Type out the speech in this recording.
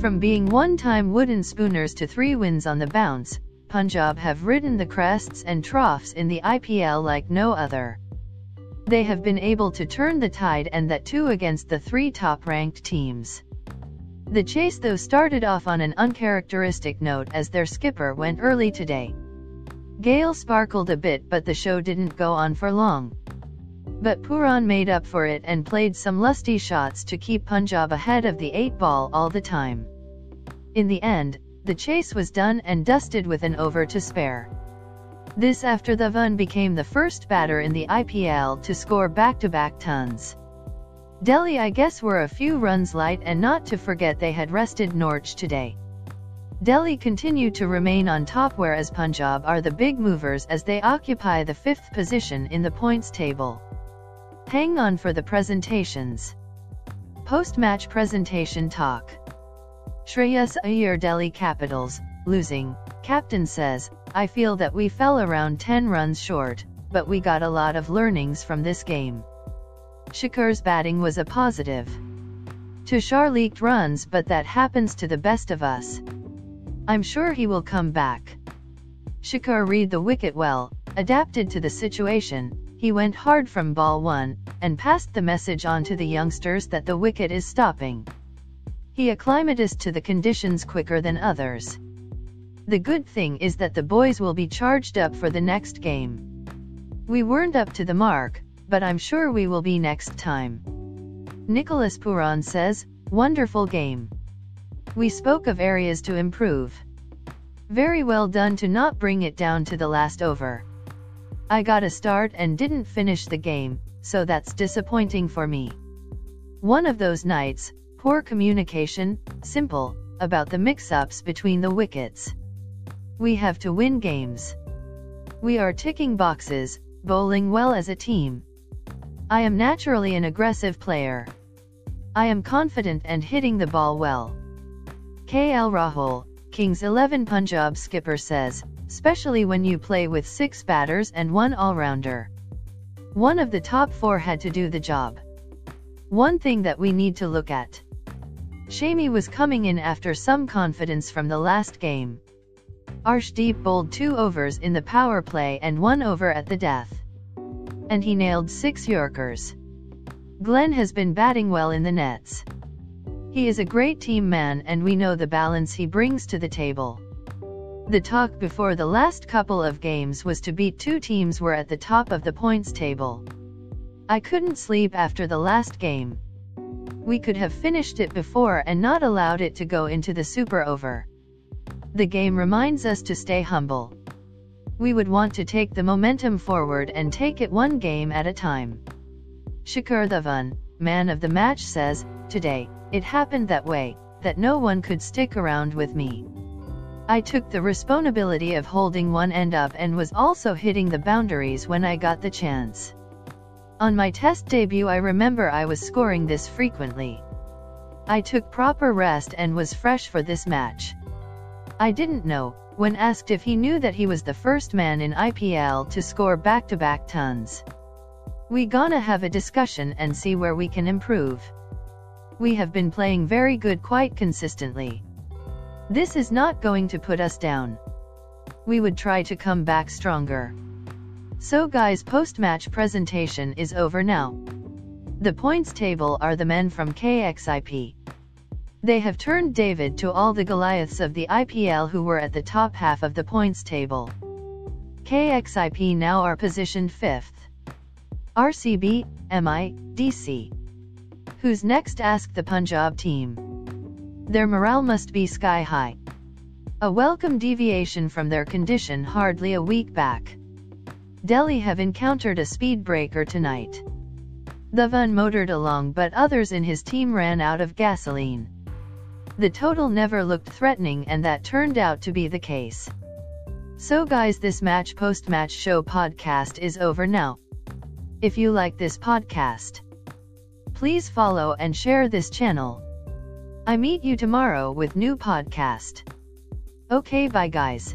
From being one-time wooden spooners to three wins on the bounce, Punjab have ridden the crests and troughs in the IPL like no other. They have been able to turn the tide and that too against the three top-ranked teams. The chase though started off on an uncharacteristic note as their skipper went early today. Gayle sparkled a bit but the show didn't go on for long. But Pooran made up for it and played some lusty shots to keep Punjab ahead of the 8 ball all the time. In the end, the chase was done and dusted with an over to spare. This after Dhawan became the first batter in the IPL to score back-to-back tons. Delhi I guess were a few runs light and not to forget they had rested Nortje today. Delhi continue to remain on top whereas Punjab are the big movers as they occupy the fifth position in the points table. Hang on for the presentations. Post-match presentation talk. Shreyas Iyer Delhi Capitals, losing, captain says, I feel that we fell around 10 runs short, but we got a lot of learnings from this game. Shikhar's batting was a positive. Tushar leaked runs but that happens to the best of us. I'm sure he will come back. Shikhar read the wicket well, adapted to the situation, he went hard from ball 1, and passed the message on to the youngsters that the wicket is stopping. He acclimatized to the conditions quicker than others. The good thing is that the boys will be charged up for the next game. We weren't up to the mark, but I'm sure we will be next time. Nicholas Pooran says, wonderful game. We spoke of areas to improve. Very well done to not bring it down to the last over. I got a start and didn't finish the game, so that's disappointing for me. One of those nights, Poor communication, simple, about the mix-ups between the wickets. We have to win games. We are ticking boxes, bowling well as a team. I am naturally an aggressive player. I am confident and hitting the ball well. KL Rahul, Kings 11 Punjab skipper says, especially when you play with six batters and one all-rounder. One of the top four had to do the job. One thing that we need to look at. Shami was coming in after some confidence from the last game. Arshdeep bowled two overs in the power play and one over at the death. And he nailed six Yorkers. Glenn has been batting well in the nets. He is a great team man and we know the balance he brings to the table. The talk before the last couple of games was to beat two teams were at the top of the points table. I couldn't sleep after the last game. We could have finished it before and not allowed it to go into the super over. The game reminds us to stay humble. We would want to take the momentum forward and take it one game at a time. Shikhar Dhawan, man of the match says, Today, it happened that way, that no one could stick around with me. I took the responsibility of holding one end up and was also hitting the boundaries when I got the chance. On my test debut I remember I was scoring this frequently. I took proper rest and was fresh for this match. I didn't know, when asked if he knew that he was the first man in IPL to score back-to-back -back tons. We gonna have a discussion and see where we can improve. We have been playing very good quite consistently. This is not going to put us down. We would try to come back stronger. So guys post-match presentation is over now. The points table are the men from KXIP. They have turned David to all the Goliaths of the IPL who were at the top half of the points table. KXIP now are positioned 5th. RCB, MI, DC. Who's next asked the Punjab team. Their morale must be sky high. A welcome deviation from their condition hardly a week back. Delhi have encountered a speed breaker tonight. Dhawan motored along but others in his team ran out of gasoline. The total never looked threatening and that turned out to be the case. So guys this match post-match show podcast is over now. If you like this podcast, please follow and share this channel. I meet you tomorrow with new podcast. Okay bye guys.